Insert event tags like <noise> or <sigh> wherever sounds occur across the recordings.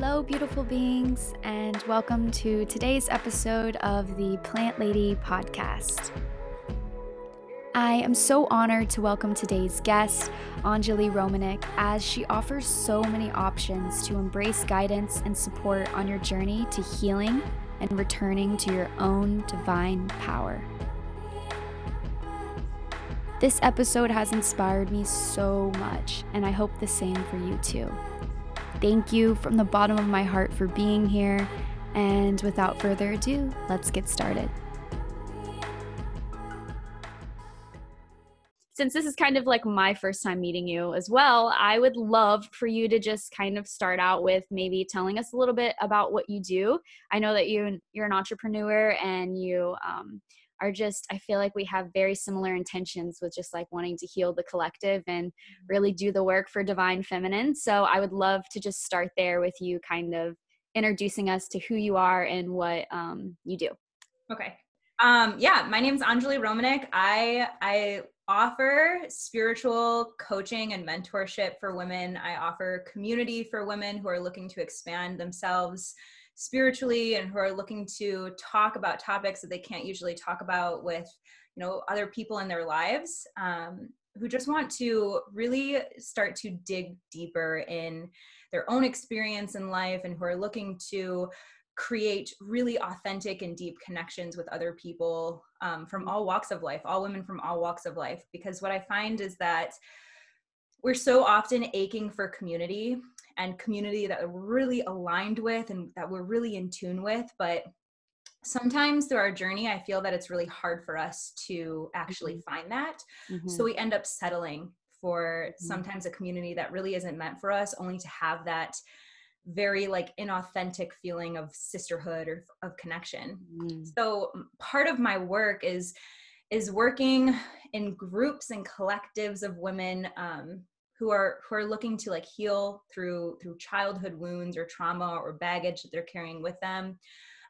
Hello, beautiful beings, and welcome to today's episode of the Plant Lady podcast. I am so honored to welcome today's guest, Anjali Romanik, as she offers so many options to embrace guidance and support on your journey to healing and returning to your own divine power. This episode has inspired me so much, and I hope the same for you too. Thank you from the bottom of my heart for being here. And without further ado, let's get started. Since this is kind of like my first time meeting you as well, I would love for you to just kind of start out with maybe telling us a little bit about what you do. I know that you you're an entrepreneur and you um, are just i feel like we have very similar intentions with just like wanting to heal the collective and mm-hmm. really do the work for divine feminine. So i would love to just start there with you kind of introducing us to who you are and what um, you do. Okay. Um, yeah my name is anjali romanek. I i offer spiritual coaching and mentorship for women. I offer community for women who are looking to expand themselves spiritually and who are looking to talk about topics that they can't usually talk about with you know other people in their lives um, who just want to really start to dig deeper in their own experience in life and who are looking to create really authentic and deep connections with other people um, from all walks of life all women from all walks of life. Because what i find is that we're so often aching for community and community that we're really aligned with and that we're really in tune with but sometimes through our journey i feel that it's really hard for us to actually mm-hmm. find that mm-hmm. so we end up settling for mm-hmm. sometimes a community that really isn't meant for us only to have that very like inauthentic feeling of sisterhood or of connection mm. so part of my work is is working in groups and collectives of women um, who are who are looking to like heal through through childhood wounds or trauma or baggage that they're carrying with them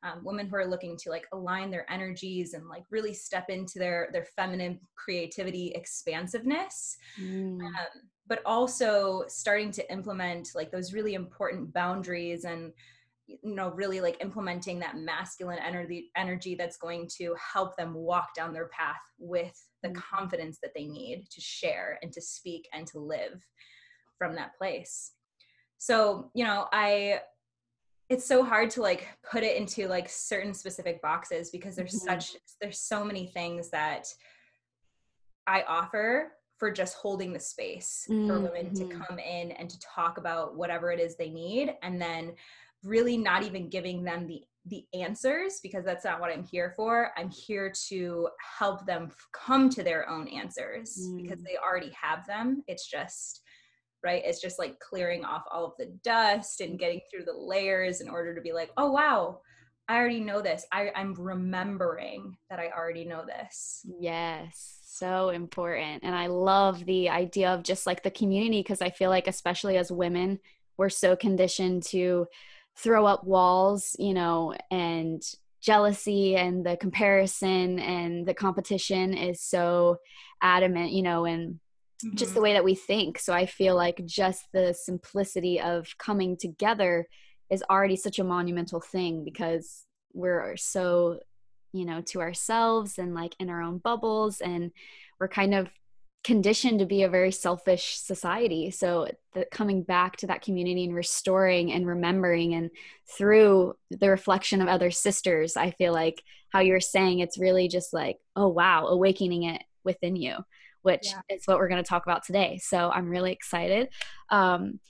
um, women who are looking to like align their energies and like really step into their their feminine creativity expansiveness mm. um, but also starting to implement like those really important boundaries and you know really like implementing that masculine energy energy that's going to help them walk down their path with the mm-hmm. confidence that they need to share and to speak and to live from that place so you know i it's so hard to like put it into like certain specific boxes because there's mm-hmm. such there's so many things that i offer for just holding the space mm-hmm. for women to mm-hmm. come in and to talk about whatever it is they need and then really not even giving them the the answers because that's not what I'm here for. I'm here to help them come to their own answers mm. because they already have them. It's just right it's just like clearing off all of the dust and getting through the layers in order to be like oh wow i already know this I, i'm remembering that i already know this yes so important and i love the idea of just like the community because i feel like especially as women we're so conditioned to throw up walls, you know, and jealousy and the comparison and the competition is so adamant, you know, and mm-hmm. just the mm-hmm. way that we think. So I feel like just the simplicity of coming together is already such a monumental thing because we're so, you know, to ourselves and like in our own bubbles and we're kind of conditioned to be a very selfish society. So the, coming back to that community and restoring and remembering and through the reflection of other sisters i feel like how you're saying it's really just like oh wow awakening it within you which yeah. is what we're going to talk about today. So i'm really excited. Um,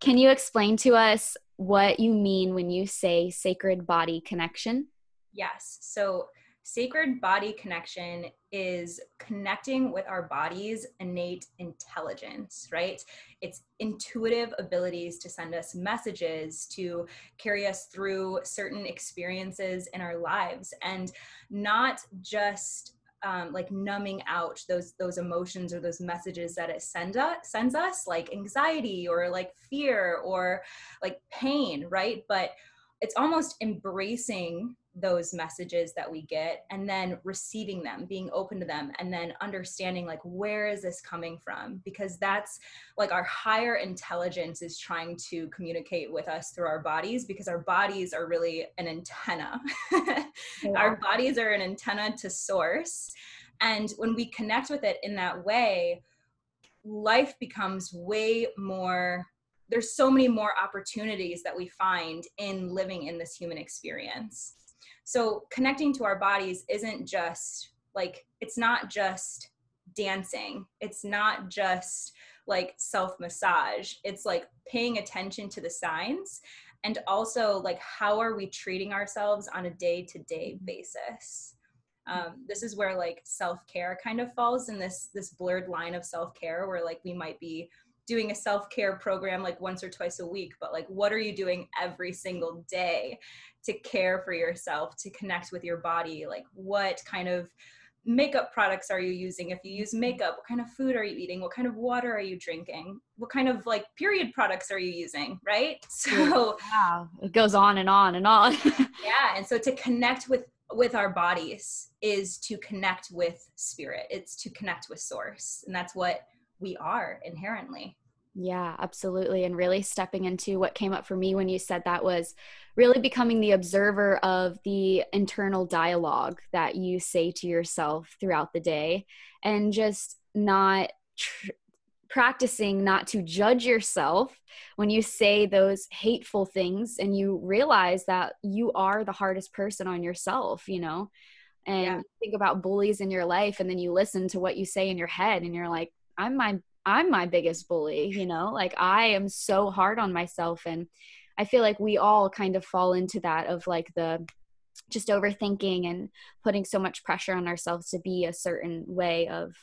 can you explain to us what you mean when you say sacred body connection? Yes. So sacred body connection is connecting with our body's innate intelligence, right? It's intuitive abilities to send us messages, to carry us through certain experiences in our lives, and not just um, like numbing out those those emotions or those messages that it send us, sends us, like anxiety or like fear or like pain, right? But it's almost embracing those messages that we get and then receiving them being open to them and then understanding like where is this coming from? Because that's like our higher intelligence is trying to communicate with us through our bodies because our bodies are really an antenna. Yeah. our bodies are an antenna to source and when we connect with it in that way life becomes way more there's so many more opportunities that we find in living in this human experience so connecting to our bodies isn't just like it's not just dancing. It's not just like self massage it's like paying attention to the signs and also like how are we treating ourselves on a day to day basis? Um, this is where like self care kind of falls in this this blurred line of self care where like we might be doing a self care program like once or twice a week but like what are you doing every single day to care for yourself, to connect with your body. Like, what kind of makeup products are you using? If you use makeup, what kind of food are you eating? What kind of water are you drinking? What kind of like period products are you using? Right. <laughs> So, wow, it goes on and on and on. <laughs> yeah. And so to connect with with our bodies is to connect with spirit it's to connect with source and that's what we are inherently yeah, absolutely. And really stepping into what came up for me when you said that was really becoming the observer of the internal dialogue that you say to yourself throughout the day and just not tr- practicing not to judge yourself when you say those hateful things and you realize that you are the hardest person on yourself, you know? And yeah. think about bullies in your life and then you listen to what you say in your head and you're like, I'm my I'm my biggest bully, you know, like I am so hard on myself. And I feel like we all kind of fall into that of like the just overthinking and putting so much pressure on ourselves to be a certain way of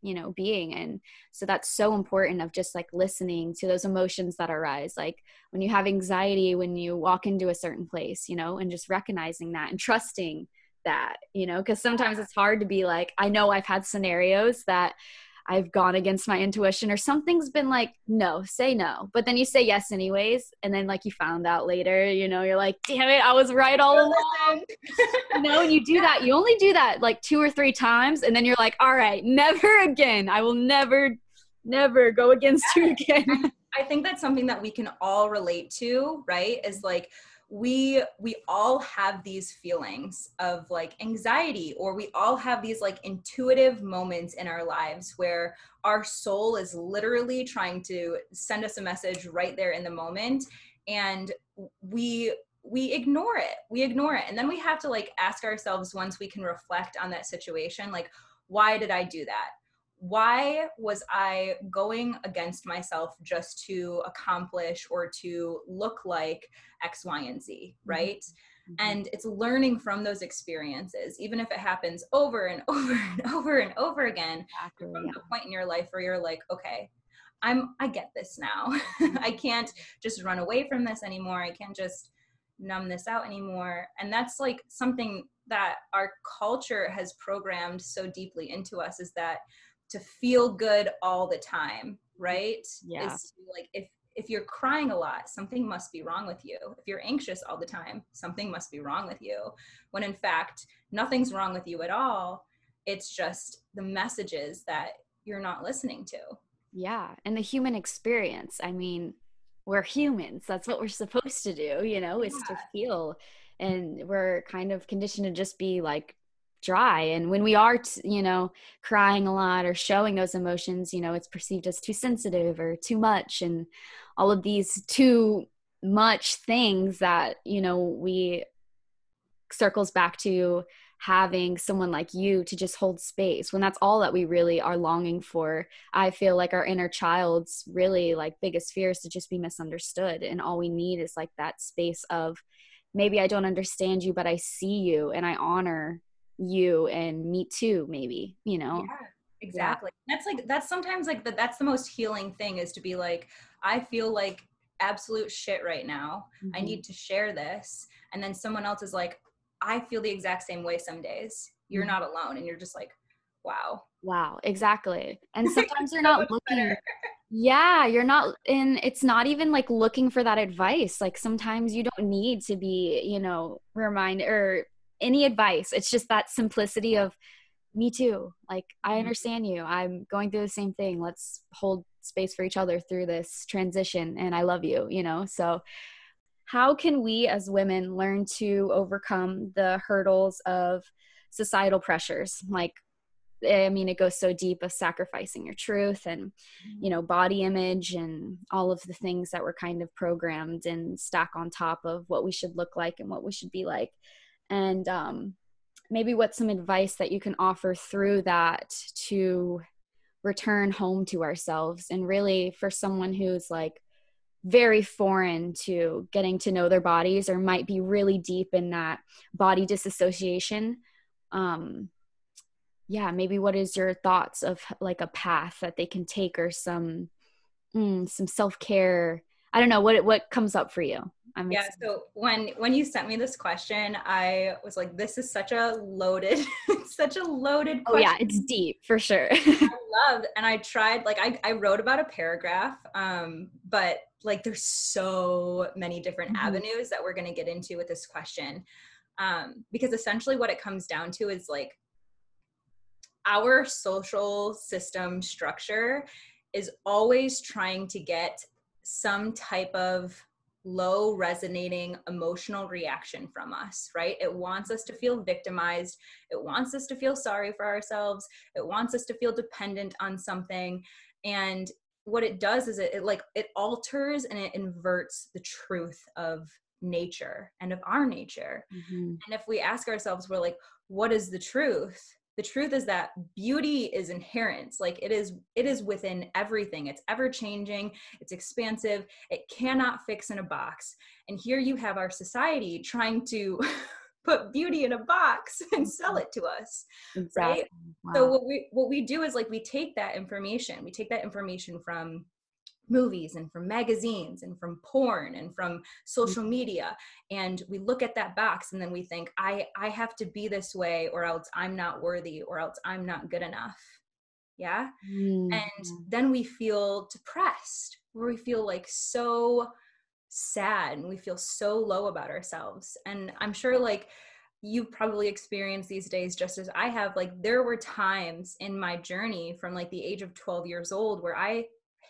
you know being. And so that's so important of just like listening to those emotions that arise. Like when you have anxiety when you walk into a certain place you know and just recognizing that and trusting that you know? Because sometimes it's hard to be like i know i've had scenarios that I've gone against my intuition or something's been like, no, say no. But then you say yes anyways. And then like you found out later, you know, you're like, damn it, I was right all along. you know, and you do that. You only do that like two or three times. And then you're like, all right, never again. I will never, never go against you <laughs> again. I think that's something that we can all relate to, right? Is like, we we all have these feelings of like anxiety or we all have these like intuitive moments in our lives where our soul is literally trying to send us a message right there in the moment and we we ignore it. We ignore it. And then we have to like ask ourselves once we can reflect on that situation like why did i do that why was I going against myself just to accomplish or to look like X, Y, and Z, mm-hmm. right? Mm-hmm. And it's learning from those experiences, even if it happens over and <laughs> over and over and over again. Exactly, from yeah. the point in your life where you're like, okay, I'm I get this now. <laughs> Mm-hmm. I can't just run away from this anymore. I can't just numb this out anymore. And that's like something that our culture has programmed so deeply into us is that to feel good all the time right? Yeah. Is like if if you're crying a lot something must be wrong with you. If you're anxious all the time something must be wrong with you. When in fact nothing's wrong with you at all. It's just the messages that you're not listening to. Yeah and the human experience. I mean we're humans. That's what we're supposed to do you know is yeah. to feel. And we're kind of conditioned to just be like dry. And when we are t- you know crying a lot or showing those emotions you know it's perceived as too sensitive or too much and all of these too much things that you know we circles back to having someone like you to just hold space. When that's all that we really are longing for i feel like our inner child's really like biggest fear is to just be misunderstood. And all we need is like that space of maybe i don't understand you but i see you and i honor you and me too maybe you know? Yeah, exactly. Yeah. that's like that's sometimes like the, that's the most healing thing is to be like i feel like absolute shit right now. Mm-hmm. i need to share this. And then someone else is like i feel the exact same way some days. You're mm-hmm. not alone. And you're just like wow. Wow exactly. And <laughs> sometimes you're not looking <laughs> yeah you're not in it's not even like looking for that advice. Like sometimes you don't need to be you know remind or any advice. It's just that simplicity of me too. Like i mm-hmm. understand you. I'm going through the same thing. Let's hold space for each other through this transition and i love you you know? So how can we as women learn to overcome the hurdles of societal pressures? Like i mean it goes so deep of sacrificing your truth and mm-hmm. you know body image and all of the things that were kind of programmed and stack on top of what we should look like and what we should be like and um, maybe what's some advice that you can offer through that to return home to ourselves and really for someone who's like very foreign to getting to know their bodies or might be really deep in that body disassociation um yeah maybe what is your thoughts of like a path that they can take or some mm, some self-care i don't know what what comes up for you I'm yeah. Excited. So when when you sent me this question, I was like, this is such a loaded, <laughs> such a loaded. Question. Oh yeah, it's deep for sure. I <laughs> love, and I tried. Like I I wrote about a paragraph, um, but like there's so many different mm-hmm. avenues that we're going to get into with this question, um, because essentially what it comes down to is like our social system structure is always trying to get some type of low resonating emotional reaction from us, right? It wants us to feel victimized. It wants us to feel sorry for ourselves. It wants us to feel dependent on something. And what it does is it, it like it alters and it inverts the truth of nature and of our nature. Mm-hmm. And if we ask ourselves, we're like, what is the truth? The truth is that beauty is inherent like it is it is within everything it's ever changing it's expansive it cannot fix in a box and here you have our society trying to <laughs> put beauty in a box <laughs> and sell mm-hmm. it to us exactly. right wow. so what we what we do is like we take that information we take that information from movies and from magazines and from porn and from social mm-hmm. media. And we look at that box and then we think i i have to be this way or else i'm not worthy or else i'm not good enough. Yeah? Mm-hmm. and then we feel depressed where we feel like so sad and we feel so low about ourselves. And i'm sure like you've probably experienced these days just as I have. Like there were times in my journey from like the age of 12 years old where I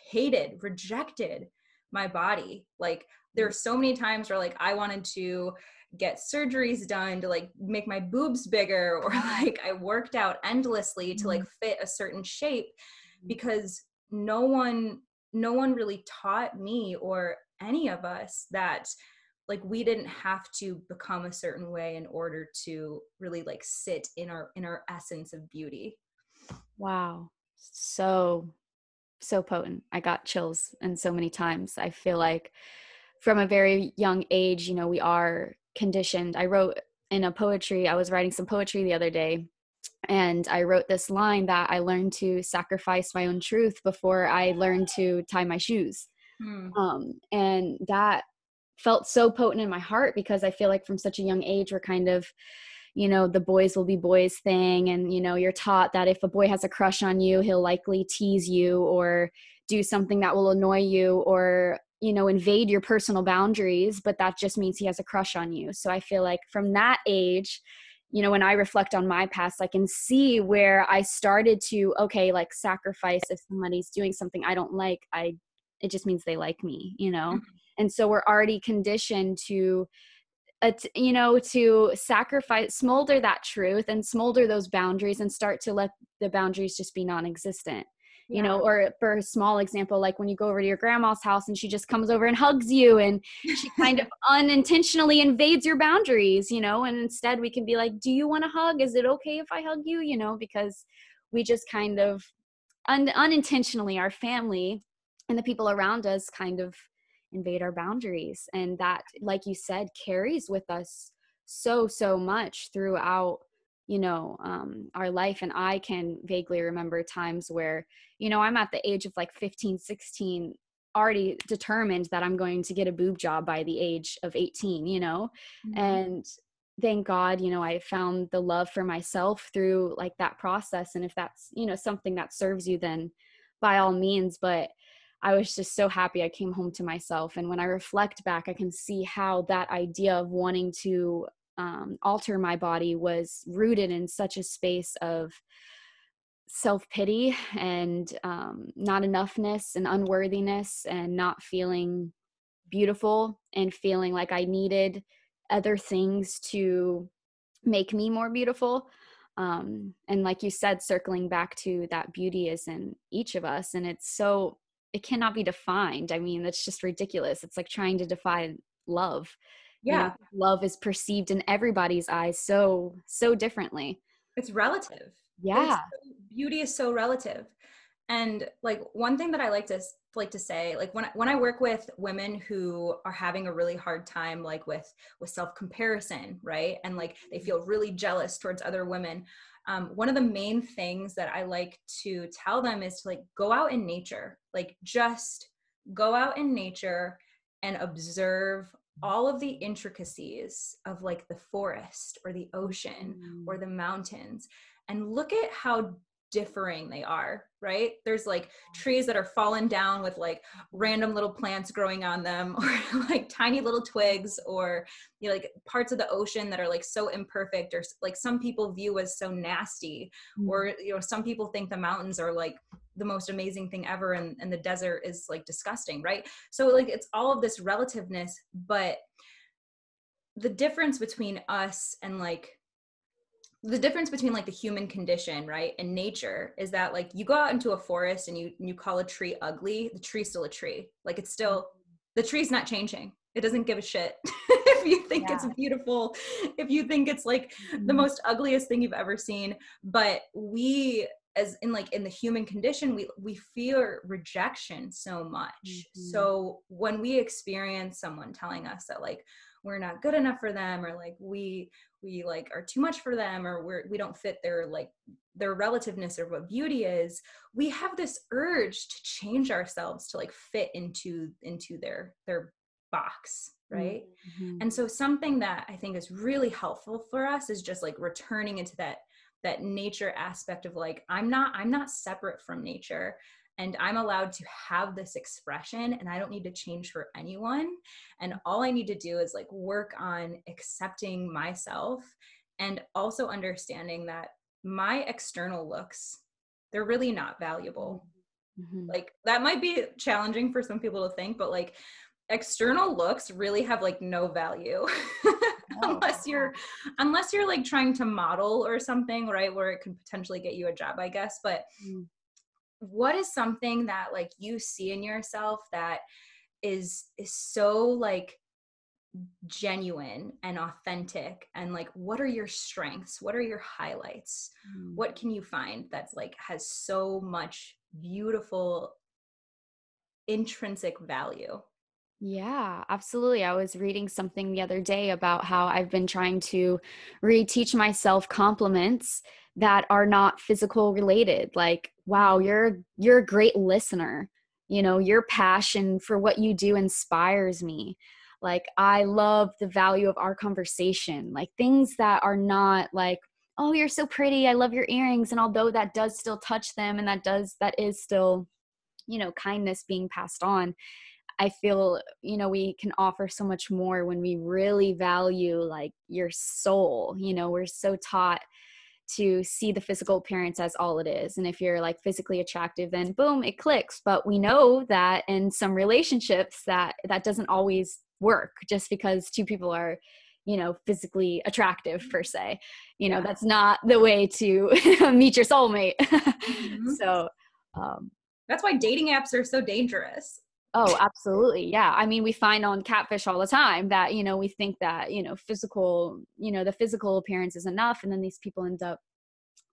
hated, rejected my body. Like there are so many times where like I wanted to get surgeries done to like make my boobs bigger <laughs> or like I worked out endlessly to like mm-hmm. fit a certain shape mm-hmm. because no one no one really taught me or any of us that like we didn't have to become a certain way in order to really like sit in our in our essence of beauty wow so so potent. I got chills and so many times. I feel like from a very young age, you know, we are conditioned. I wrote in a poetry, I was writing some poetry the other day, and I wrote this line that I learned to sacrifice my own truth before I learned to tie my shoes. Hmm. Um, and that felt so potent in my heart because I feel like from such a young age, we're kind of you know the boys will be boys thing and you know you're taught that if a boy has a crush on you he'll likely tease you or do something that will annoy you or you know invade your personal boundaries but that just means he has a crush on you so i feel like from that age you know when i reflect on my past i can see where i started to okay like sacrifice if somebody's doing something i don't like i it just means they like me you know mm-hmm. and so we're already conditioned to you know to sacrifice smolder that truth and smolder those boundaries and start to let the boundaries just be non-existent you know or for a small example like when you go over to your grandma's house and she just comes over and hugs you and she kind of <laughs> unintentionally invades your boundaries you know and instead we can be like do you want a hug? Is it okay if i hug you? You know because we just kind of un- unintentionally our family and the people around us kind of invade our boundaries. And that like you said carries with us so so much throughout you know um, our life. And i can vaguely remember times where you know i'm at the age of like 15 16 already determined that i'm going to get a boob job by the age of 18 you know? Mm-hmm. and thank god you know i found the love for myself through like that process. And if that's you know something that serves you then by all means. But I was just so happy I came home to myself. And when I reflect back, I can see how that idea of wanting to um, alter my body was rooted in such a space of self pity and um, not enoughness and unworthiness and not feeling beautiful and feeling like I needed other things to make me more beautiful. Um, and like you said, circling back to that beauty is in each of us, and it's so it cannot be defined. I mean, that's just ridiculous. It's like trying to define love. Yeah. You know, love is perceived in everybody's eyes so, so differently. It's relative. Yeah. It's, beauty is so relative. And like one thing that I like to like to say, like when when I work with women who are having a really hard time, like with with self comparison, right, and like they mm-hmm. feel really jealous towards other women, um, one of the main things that I like to tell them is to like go out in nature, like just go out in nature and observe all of the intricacies of like the forest or the ocean mm. or the mountains and look at how differing they are right? There's like trees that are fallen down with like random little plants growing on them <laughs> or like tiny little twigs or you know like parts of the ocean that are like so imperfect or like some people view as so nasty mm-hmm. or you know some people think the mountains are like the most amazing thing ever and, and the desert is like disgusting right? So like it's all of this relativeness but the difference between us and like the difference between like the human condition right and nature is that like you go out into a forest and you you call a tree ugly the tree's still a tree like it's still the tree's not changing it doesn't give a shit <laughs> if you think yeah. it's beautiful if you think it's like mm-hmm. the most ugliest thing you've ever seen but we as in like in the human condition we we fear rejection so much mm-hmm. so when we experience someone telling us that like we're not good enough for them or like we we like are too much for them or we're we don't fit their like their relativeness or what beauty is we have this urge to change ourselves to like fit into into their their box right mm-hmm. and so something that i think is really helpful for us is just like returning into that that nature aspect of like i'm not i'm not separate from nature and I'm allowed to have this expression and I don't need to change for anyone. And all I need to do is like work on accepting myself and also understanding that my external looks, they're really not valuable. Mm-hmm. Like that might be challenging for some people to think, but like external looks really have like no value. <laughs> unless you're unless you're like trying to model or something right where it could potentially get you a job i guess but mm what is something that like you see in yourself that is is so like genuine and authentic and like what are your strengths what are your highlights mm. what can you find that's like has so much beautiful intrinsic value yeah, absolutely. I was reading something the other day about how I've been trying to reteach myself compliments that are not physical related like wow you're you're a great listener. You know your passion for what you do inspires me. Like i love the value of our conversation like things that are not like oh you're so pretty i love your earrings and although that does still touch them and that does that is still you know kindness being passed on i feel you know we can offer so much more when we really value like your soul. You know we're so taught to see the physical appearance as all it is. And if you're like physically attractive, then boom, it clicks. But we know that in some relationships that that doesn't always work just because two people are you know physically attractive per se you know yeah. that's not the way to <laughs> meet your soulmate mm-hmm. <laughs> so um that's why dating apps are so dangerous Oh, absolutely. Yeah. I mean, we find on catfish all the time that, you know, we think that, you know, physical, you know, the physical appearance is enough. And then these people end up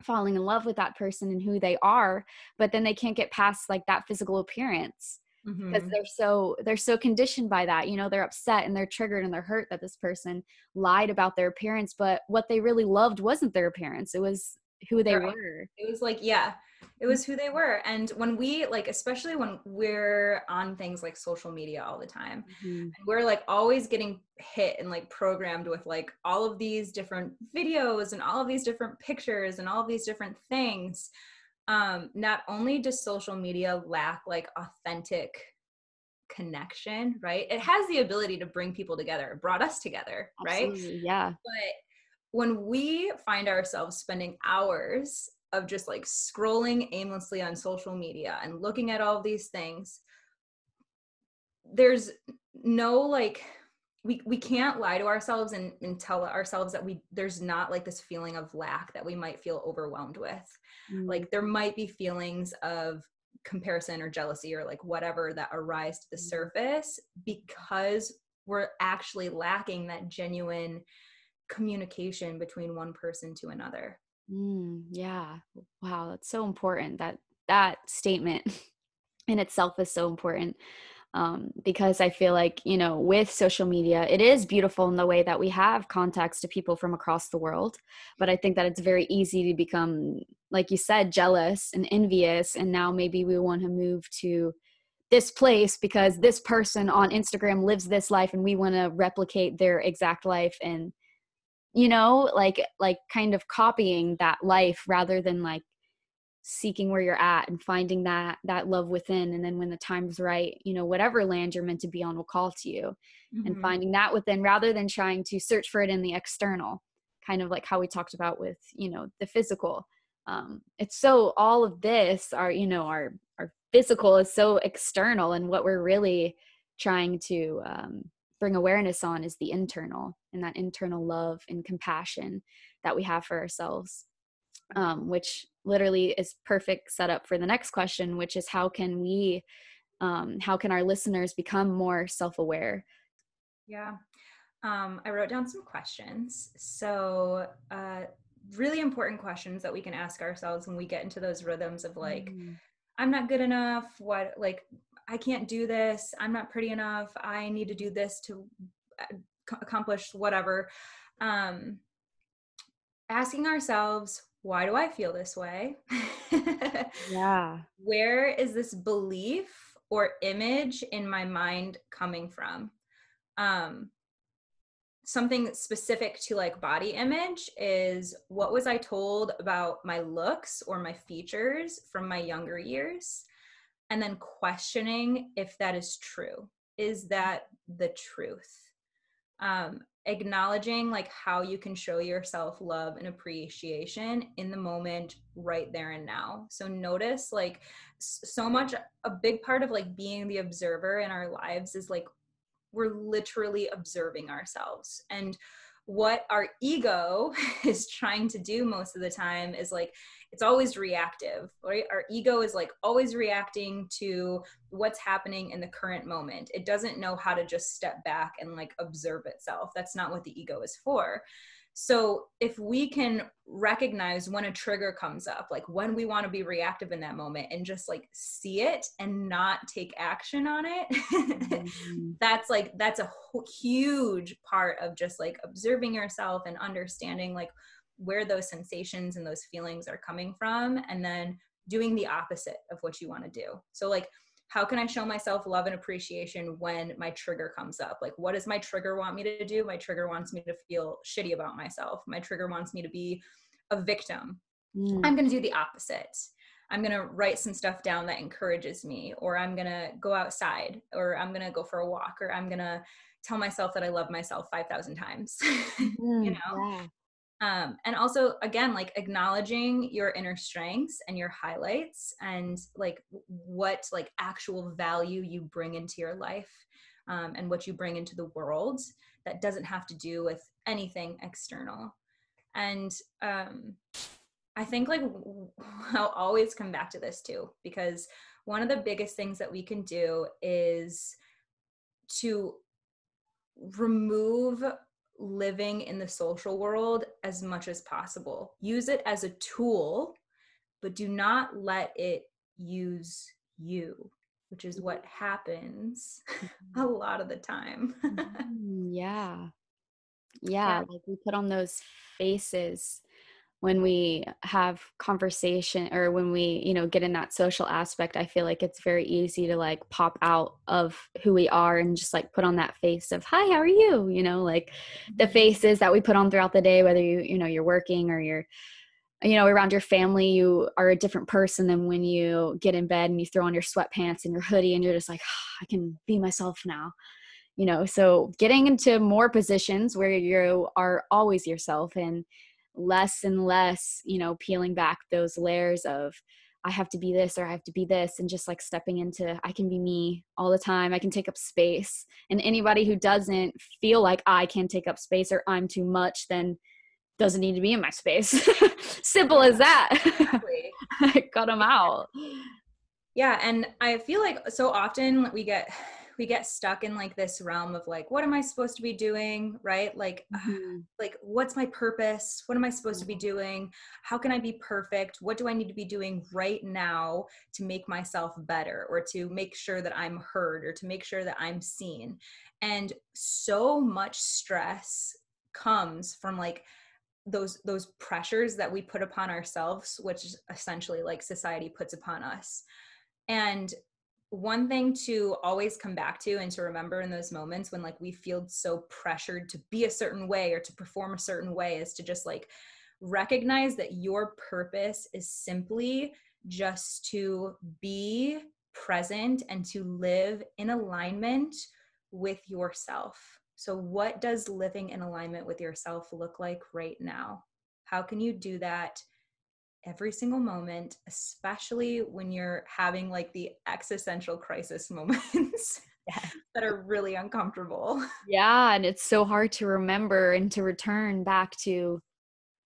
falling in love with that person and who they are, but then they can't get past like that physical appearance because mm-hmm. they're so they're so conditioned by that you know they're upset and they're triggered and they're hurt that this person lied about their appearance but what they really loved wasn't their appearance it was who they right. were it was like yeah it was who they were and when we like especially when we're on things like social media all the time mm-hmm. we're like always getting hit and like programmed with like all of these different videos and all of these different pictures and all of these different things um, not only does social media lack like authentic connection, right? It has the ability to bring people together, it brought us together, Absolutely, right? Yeah. But when we find ourselves spending hours of just like scrolling aimlessly on social media and looking at all these things, there's no like we we can't lie to ourselves and, and tell ourselves that we there's not like this feeling of lack that we might feel overwhelmed with mm. like there might be feelings of comparison or jealousy or like whatever that arise to the mm. surface because we're actually lacking that genuine communication between one person to another mm, yeah wow that's so important that that statement <laughs> in itself is so important um, because I feel like, you know, with social media, it is beautiful in the way that we have contacts to people from across the world. But I think that it's very easy to become, like you said, jealous and envious. And now maybe we want to move to this place because this person on Instagram lives this life and we want to replicate their exact life and you know like like kind of copying that life rather than like seeking where you're at and finding that that love within and then when the time's right you know whatever land you're meant to be on will call to you mm-hmm. and finding that within rather than trying to search for it in the external kind of like how we talked about with you know the physical um it's so all of this our you know our our physical is so external and what we're really trying to um bring awareness on is the internal and that internal love and compassion that we have for ourselves um, which literally is perfect setup for the next question, which is how can we, um, how can our listeners become more self-aware? Yeah, um, I wrote down some questions. So, uh, really important questions that we can ask ourselves when we get into those rhythms of like, mm. I'm not good enough. What like I can't do this. I'm not pretty enough. I need to do this to uh, accomplish whatever. Um, asking ourselves why do I feel this way? yeah. <laughs> Where is this belief or image in my mind coming from? Um, something specific to like body image is what was I told about my looks or my features from my younger years? And then questioning if that is true. Is that the truth? Um, acknowledging like how you can show yourself love and appreciation in the moment right there and now so notice like so much a big part of like being the observer in our lives is like we're literally observing ourselves and what our ego <laughs> is trying to do most of the time is like it's always reactive right? Our ego is like always reacting to what's happening in the current moment. It doesn't know how to just step back and like observe itself. That's not what the ego is for. So if we can recognize when a trigger comes up, like when we want to be reactive in that moment and just like see it and not take action on it, mm-hmm. <laughs> that's like, that's a huge part of just like observing yourself and understanding like where those sensations and those feelings are coming from. And then doing the opposite of what you want to do. So like how can I show myself love and appreciation when my trigger comes up? Like, what does my trigger want me to do? My trigger wants me to feel shitty about myself. My trigger wants me to be a victim. Mm. I'm going to do the opposite. I'm going to write some stuff down that encourages me, or I'm going to go outside, or I'm going to go for a walk, or I'm going to tell myself that I love myself 5,000 times. <laughs> Mm, you know? Yeah um, and also again like acknowledging your inner strengths and your highlights and like what like actual value you bring into your life um, and what you bring into the world that doesn't have to do with anything external. And um, i think like <laughs> i'll always come back to this too because one of the biggest things that we can do is to remove living in the social world as much as possible. Use it as a tool, but do not let it use you, which is what happens <laughs> a mm-hmm. lot of the time. Mm, yeah. <laughs> Yeah, yeah. Like we put on those faces when we have conversation or when we you know get in that social aspect i feel like it's very easy to like pop out of who we are and just like put on that face of hi how are you you know like the mm-hmm. faces that we put on throughout the day whether you you know you're working or you're you know around your family you are a different person than when you get in bed and you throw on your sweatpants and your hoodie and you're just like oh, i can be myself now you know so getting into more positions where you are always yourself and less and less you know peeling back those layers of i have to be this or i have to be this and just like stepping into i can be me all the time. I can take up space. And anybody who doesn't feel like i can take up space or i'm too much then doesn't need to be in my space. <laughs> Simple as that. Exactly. <laughs> cut them out. Yeah and i feel like so often we get we get stuck in like this realm of like what am i supposed to be doing? Right? Like mm-hmm. like what's my purpose? What am i supposed to be doing? How can i be perfect? What do i need to be doing right now to make myself better or to make sure that i'm heard or to make sure that i'm seen? And so much stress comes from like those those pressures that we put upon ourselves which essentially like society puts upon us. And one thing to always come back to and to remember in those moments when like we feel so pressured to be a certain way or to perform a certain way is to just like recognize that your purpose is simply just to be present and to live in alignment with yourself. So, what does living in alignment with yourself look like right now? How can you do that every single moment, especially when you're having like the existential crisis <laughs> moments yeah. that are really uncomfortable. Yeah, and it's so hard to remember and to return back to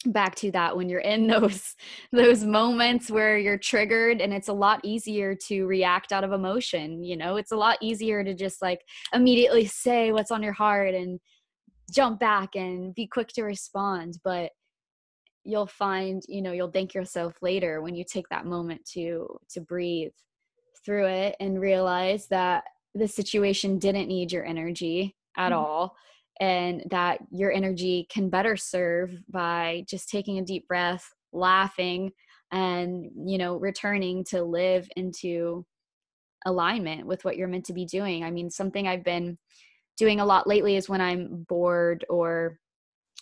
back to that when you're in <laughs> those those moments where you're triggered and it's a lot easier to react out of emotion you know it's a lot easier to just like immediately say what's on your heart and jump back and be quick to respond but you'll find you know you'll thank yourself later when you take that moment to to breathe through it and realize that the situation didn't need your energy at mm-hmm. all and that your energy can better serve by just taking a deep breath laughing and you know returning to live into alignment with what you're meant to be doing i mean something i've been doing a lot lately is when i'm bored or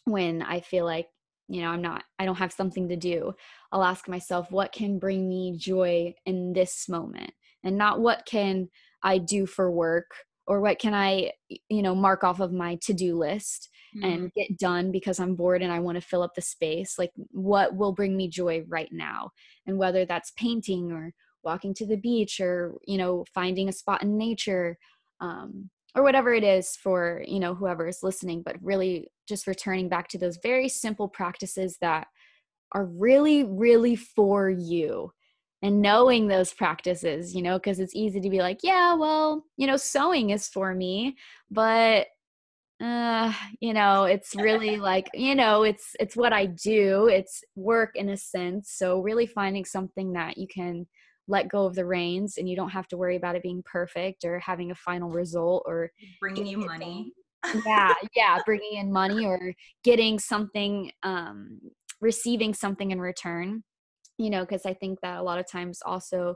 when i feel like you know i'm not i don't have something to do. I'll ask myself what can bring me joy in this moment? And not what can i do for work or what can i you know mark off of my to-do list mm-hmm. and get done because i'm bored and i want to fill up the space. Like what will bring me joy right now? And whether that's painting or walking to the beach or you know finding a spot in nature um, or whatever it is for you know whoever is listening but really just returning back to those very simple practices that are really really for you and knowing those practices you know because it's easy to be like yeah well you know sewing is for me but uh you know it's really <laughs> like you know it's it's what i do. It's work in a sense. So really finding something that you can let go of the reins and you don't have to worry about it being perfect or having a final result or bringing you money yeah yeah bringing in money or getting something um receiving something in return you know because i think that a lot of times also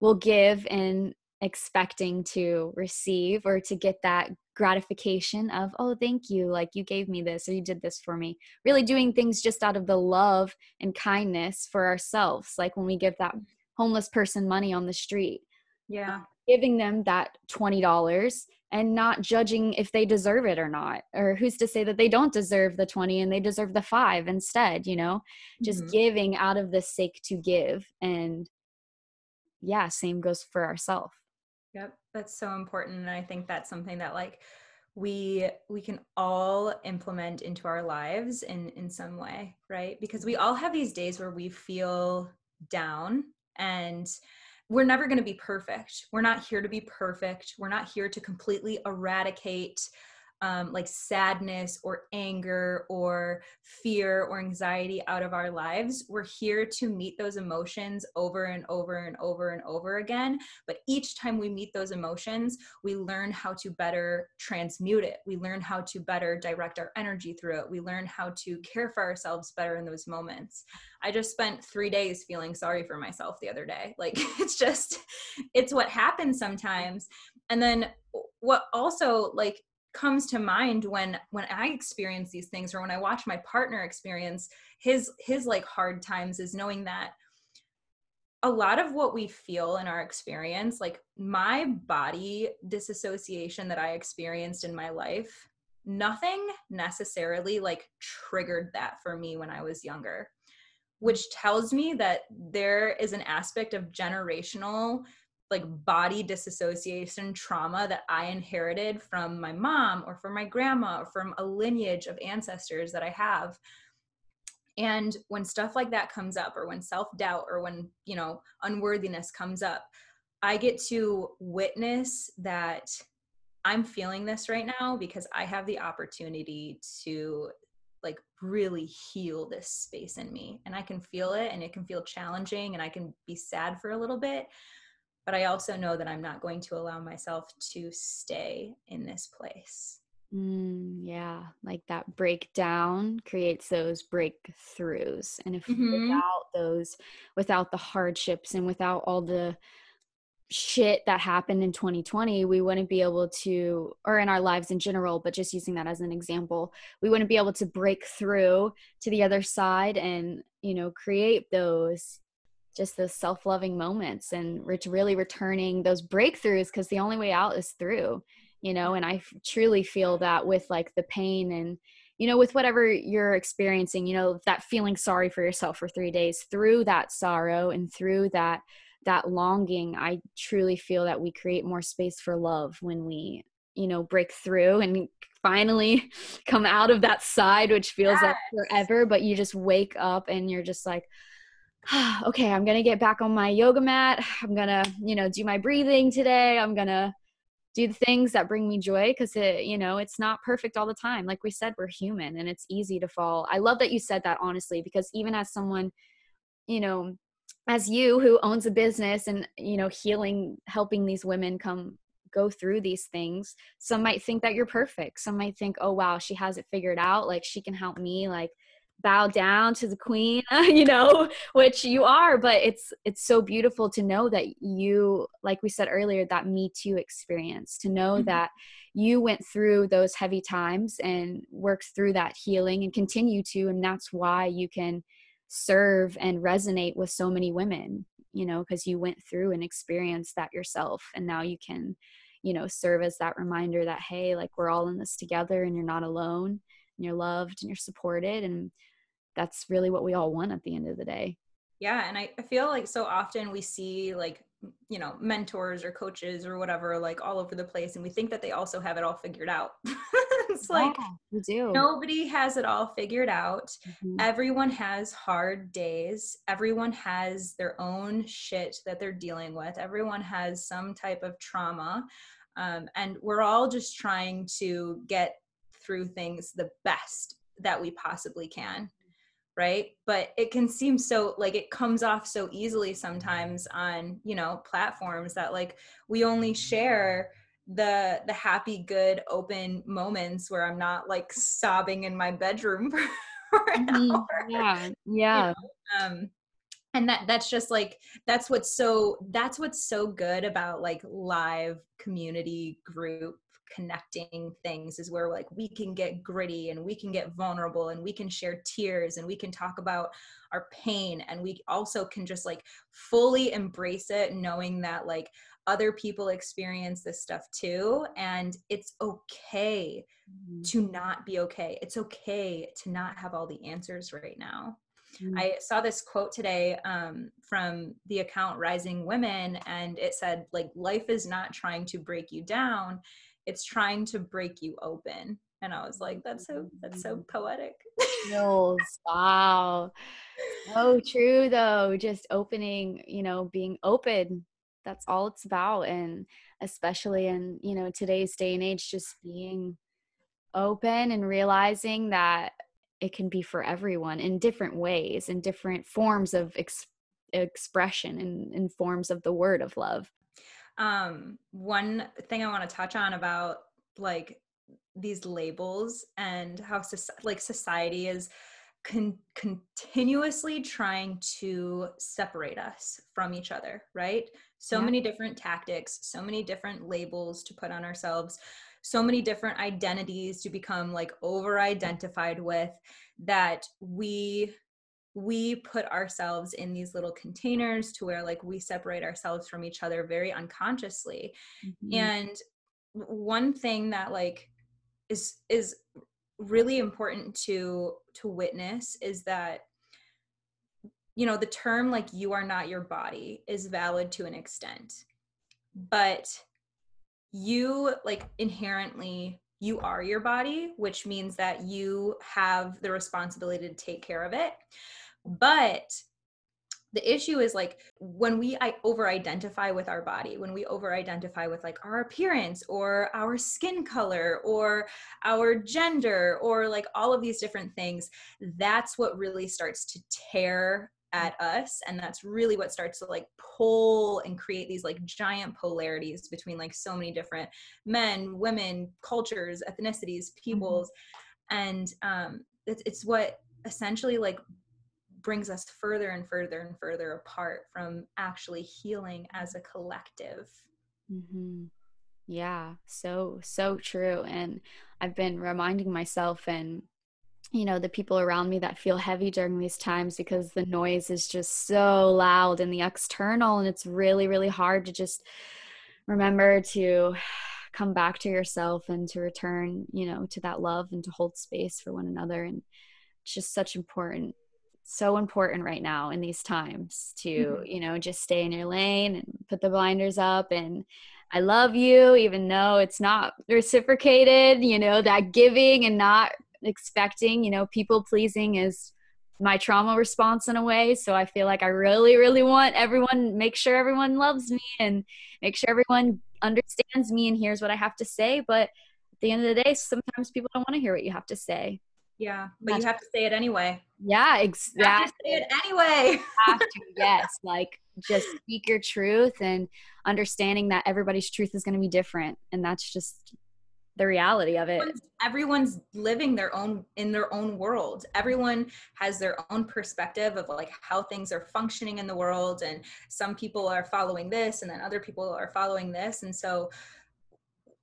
we'll give and expecting to receive or to get that gratification of oh thank you like you gave me this or you did this for me really doing things just out of the love and kindness for ourselves like when we give that homeless person money on the street. Yeah. Giving them that $20 and not judging if they deserve it or not. Or who's to say that they don't deserve the 20 and they deserve the 5 instead, you know? Just mm-hmm. giving out of the sake to give and yeah, same goes for ourselves. Yep, that's so important and I think that's something that like we we can all implement into our lives in in some way, right? Because we all have these days where we feel down and we're never going to be perfect. We're not here to be perfect. We're not here to completely eradicate um, like sadness or anger or fear or anxiety out of our lives. We're here to meet those emotions over and over and over and over again. But each time we meet those emotions, we learn how to better transmute it. We learn how to better direct our energy through it. We learn how to care for ourselves better in those moments. I just spent three days feeling sorry for myself the other day. <laughs> Like it's just, it's what happens sometimes. And then what also like comes to mind when when i experience these things or when i watch my partner experience his his like hard times is knowing that a lot of what we feel in our experience like my body disassociation that i experienced in my life nothing necessarily like triggered that for me when i was younger which tells me that there is an aspect of generational like body disassociation trauma that I inherited from my mom or from my grandma or from a lineage of ancestors that I have. And when stuff like that comes up, or when self doubt, or when, you know, unworthiness comes up, I get to witness that I'm feeling this right now because I have the opportunity to like really heal this space in me. And I can feel it and it can feel challenging and I can be sad for a little bit but I also know that I'm not going to allow myself to stay in this place. Mm, yeah, like that breakdown creates those breakthroughs. And if mm-hmm. without those, without the hardships and without all the shit that happened in 2020, we wouldn't be able to, or in our lives in general, but just using that as an example, we wouldn't be able to break through to the other side and, you know, create those just those self-loving moments and really returning those breakthroughs because the only way out is through you know and i truly feel that with like the pain and you know with whatever you're experiencing you know that feeling sorry for yourself for 3 days through that sorrow and through that that longing i truly feel that we create more space for love when we you know break through and finally <laughs> come out of that side which feels yes. like forever but you just wake up and you're just like <sighs> okay, I'm going to get back on my yoga mat. I'm going to, you know, do my breathing today. I'm going to do the things that bring me joy because it, you know, it's not perfect all the time. Like we said, we're human and it's easy to fall. I love that you said that honestly, because even as someone, you know, as you who owns a business and, you know, healing, helping these women come go through these things, some might think that you're perfect. Some might think, oh, wow, she has it figured out. Like she can help me. Like, bow down to the queen <laughs> you know which you are but it's it's so beautiful to know that you like we said earlier that me too experience to know mm-hmm. that you went through those heavy times and worked through that healing and continue to and that's why you can serve and resonate with so many women you know because you went through and experienced that yourself and now you can you know serve as that reminder that hey like we're all in this together and you're not alone and you're loved and you're supported and that's really what we all want at the end of the day. Yeah and I, I feel like so often we see like you know mentors or coaches or whatever like all over the place and we think that they also have it all figured out. <laughs> It's yeah, like we do. nobody has it all figured out. Mm-hmm. everyone has hard days. Everyone has their own shit that they're dealing with. Everyone has some type of trauma. Um, and we're all just trying to get through things the best that we possibly can right but it can seem so like it comes off so easily sometimes on you know platforms that like we only share the the happy good open moments where i'm not like sobbing in my bedroom for, <laughs> for an mm-hmm. hour yeah yeah you know? um and that that's just like that's what's so that's what's so good about like live community group connecting things is where like we can get gritty and we can get vulnerable and we can share tears and we can talk about our pain. And we also can just like fully embrace it knowing that like other people experience this stuff too. And it's okay mm-hmm. to not be okay. It's okay to not have all the answers right now. Mm-hmm. i saw this quote today um, from the account rising women and it said like life is not trying to break you down it's trying to break you open and i was like that's so that's so mm. poetic. Feels, wow. Oh <laughs> true though just opening you know being open that's all it's about and especially in you know today's day and age just being open and realizing that it can be for everyone in different ways in different forms of ex- expression and in forms of the word of love um, one thing I want to touch on about like these labels and how like society is con- continuously trying to separate us from each other, right? So yeah. many different tactics, so many different labels to put on ourselves so many different identities to become like over identified with that we we put ourselves in these little containers to where like we separate ourselves from each other very unconsciously. Mm-hmm. and one thing that like is is really important to to witness is that you know the term like you are not your body is valid to an extent. But you like inherently you are your body which means that you have the responsibility to take care of it but the issue is like when we over identify with our body when we over identify with like our appearance or our skin color or our gender or like all of these different things that's what really starts to tear at us and that's really what starts to like pull and create these like giant polarities between like so many different men women cultures ethnicities mm-hmm. peoples mm-hmm. and um it's, it's what essentially like brings us further and further and further apart from actually healing as a collective. Mm-hmm. Yeah, so, so true. And I've been reminding myself and, you know, the people around me that feel heavy during these times because the noise is just so loud in the external. And it's really, really hard to just remember to come back to yourself and to return, you know, to that love and to hold space for one another. And it's just such important so important right now in these times to mm-hmm. you know just stay in your lane and put the blinders up and i love you even though it's not reciprocated you know that giving and not expecting you know people pleasing is my trauma response in a way. So i feel like i really really want everyone make sure everyone loves me and make sure everyone understands me and hears what i have to say. But at the end of the day sometimes people don't want to hear what you have to say yeah, but That's you have to say it anyway. Yeah, exactly. say it anyway. have to, <laughs> yes. Like just speak your truth and understanding that everybody's truth is going to be different. And that's just the reality of it. Everyone's, everyone's living their own in their own world. Everyone has their own perspective of like how things are functioning in the world. And some people are following this and then other people are following this. And so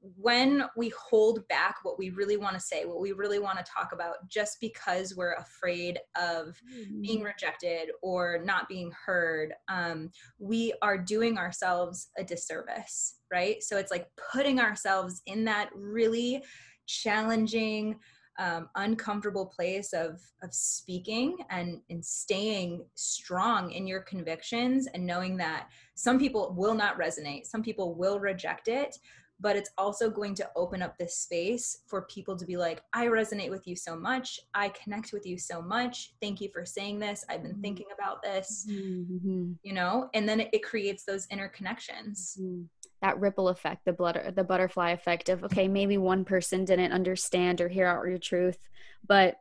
when we hold back what we really want to say, what we really want to talk about, just because we're afraid of mm-hmm. being rejected or not being heard, um, we are doing ourselves a disservice, right? So it's like putting ourselves in that really challenging, um, uncomfortable place of of speaking and and staying strong in your convictions and knowing that some people will not resonate, some people will reject it, but it's also going to open up this space for people to be like, I resonate with you so much. I connect with you so much. Thank you for saying this. I've been mm-hmm. thinking about this, mm-hmm. you know, and then it, creates those interconnections. Mm-hmm. That ripple effect, the blood, the butterfly effect of, okay, maybe one person didn't understand or hear out your truth, but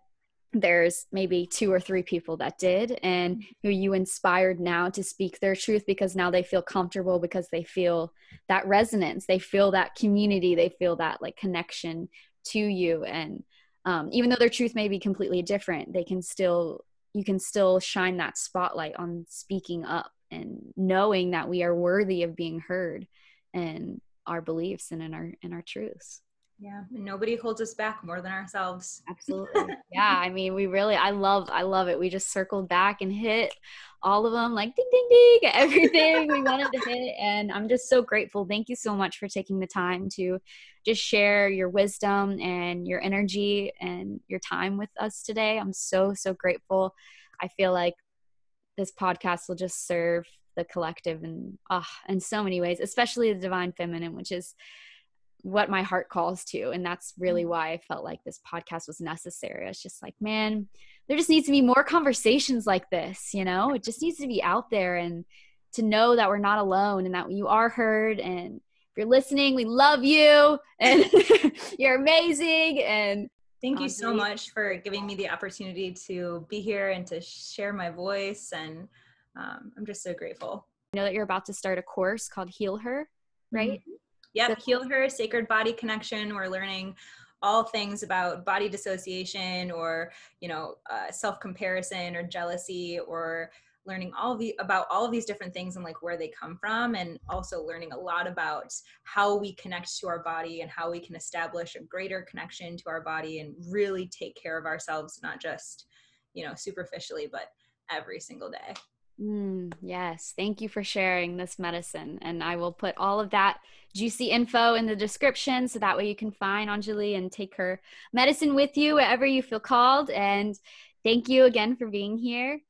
there's maybe two or three people that did and mm-hmm. who you inspired now to speak their truth because now they feel comfortable because they feel that resonance. They feel that community. They feel that like connection to you. And um, even though their truth may be completely different they can still you can still shine that spotlight on speaking up and knowing that we are worthy of being heard and our beliefs and in our in our truths yeah, nobody holds us back more than ourselves. Absolutely. <laughs> yeah, I mean, we really I love I love it. We just circled back and hit all of them like ding ding ding <laughs> everything we wanted to hit and I'm just so grateful. Thank you so much for taking the time to just share your wisdom and your energy and your time with us today. I'm so so grateful. I feel like this podcast will just serve the collective and ah oh, in so many ways, especially the divine feminine, which is what my heart calls to and that's really mm. why i felt like this podcast was necessary it's just like man there just needs to be more conversations like this you know it just needs to be out there and to know that we're not alone and that you are heard and if you're listening we love you and <laughs> you're amazing and thank you so much for giving me the opportunity to be here and to share my voice and um, i'm just so grateful i know that you're about to start a course called heal her right mm-hmm. Yep, Heal Her Sacred Body Connection. We're learning all things about body dissociation or you know uh, self comparison or jealousy or learning all the about all of these different things and like where they come from and also learning a lot about how we connect to our body and how we can establish a greater connection to our body and really take care of ourselves not just you know superficially but every single day Mm, yes. Thank you for sharing this medicine. And I will put all of that juicy info in the description so that way you can find Anjali and take her medicine with you wherever you feel called. And thank you again for being here.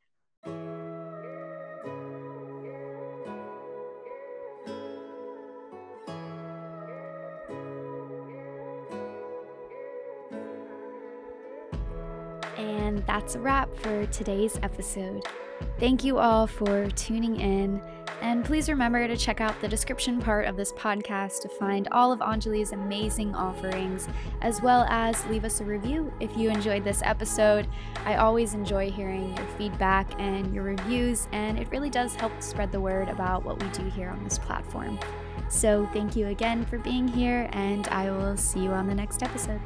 That's a wrap for today's episode. Thank you all for tuning in. And please remember to check out the description part of this podcast to find all of Anjali's amazing offerings, as well as leave us a review if you enjoyed this episode. I always enjoy hearing your feedback and your reviews, and it really does help spread the word about what we do here on this platform. So, thank you again for being here, and I will see you on the next episode.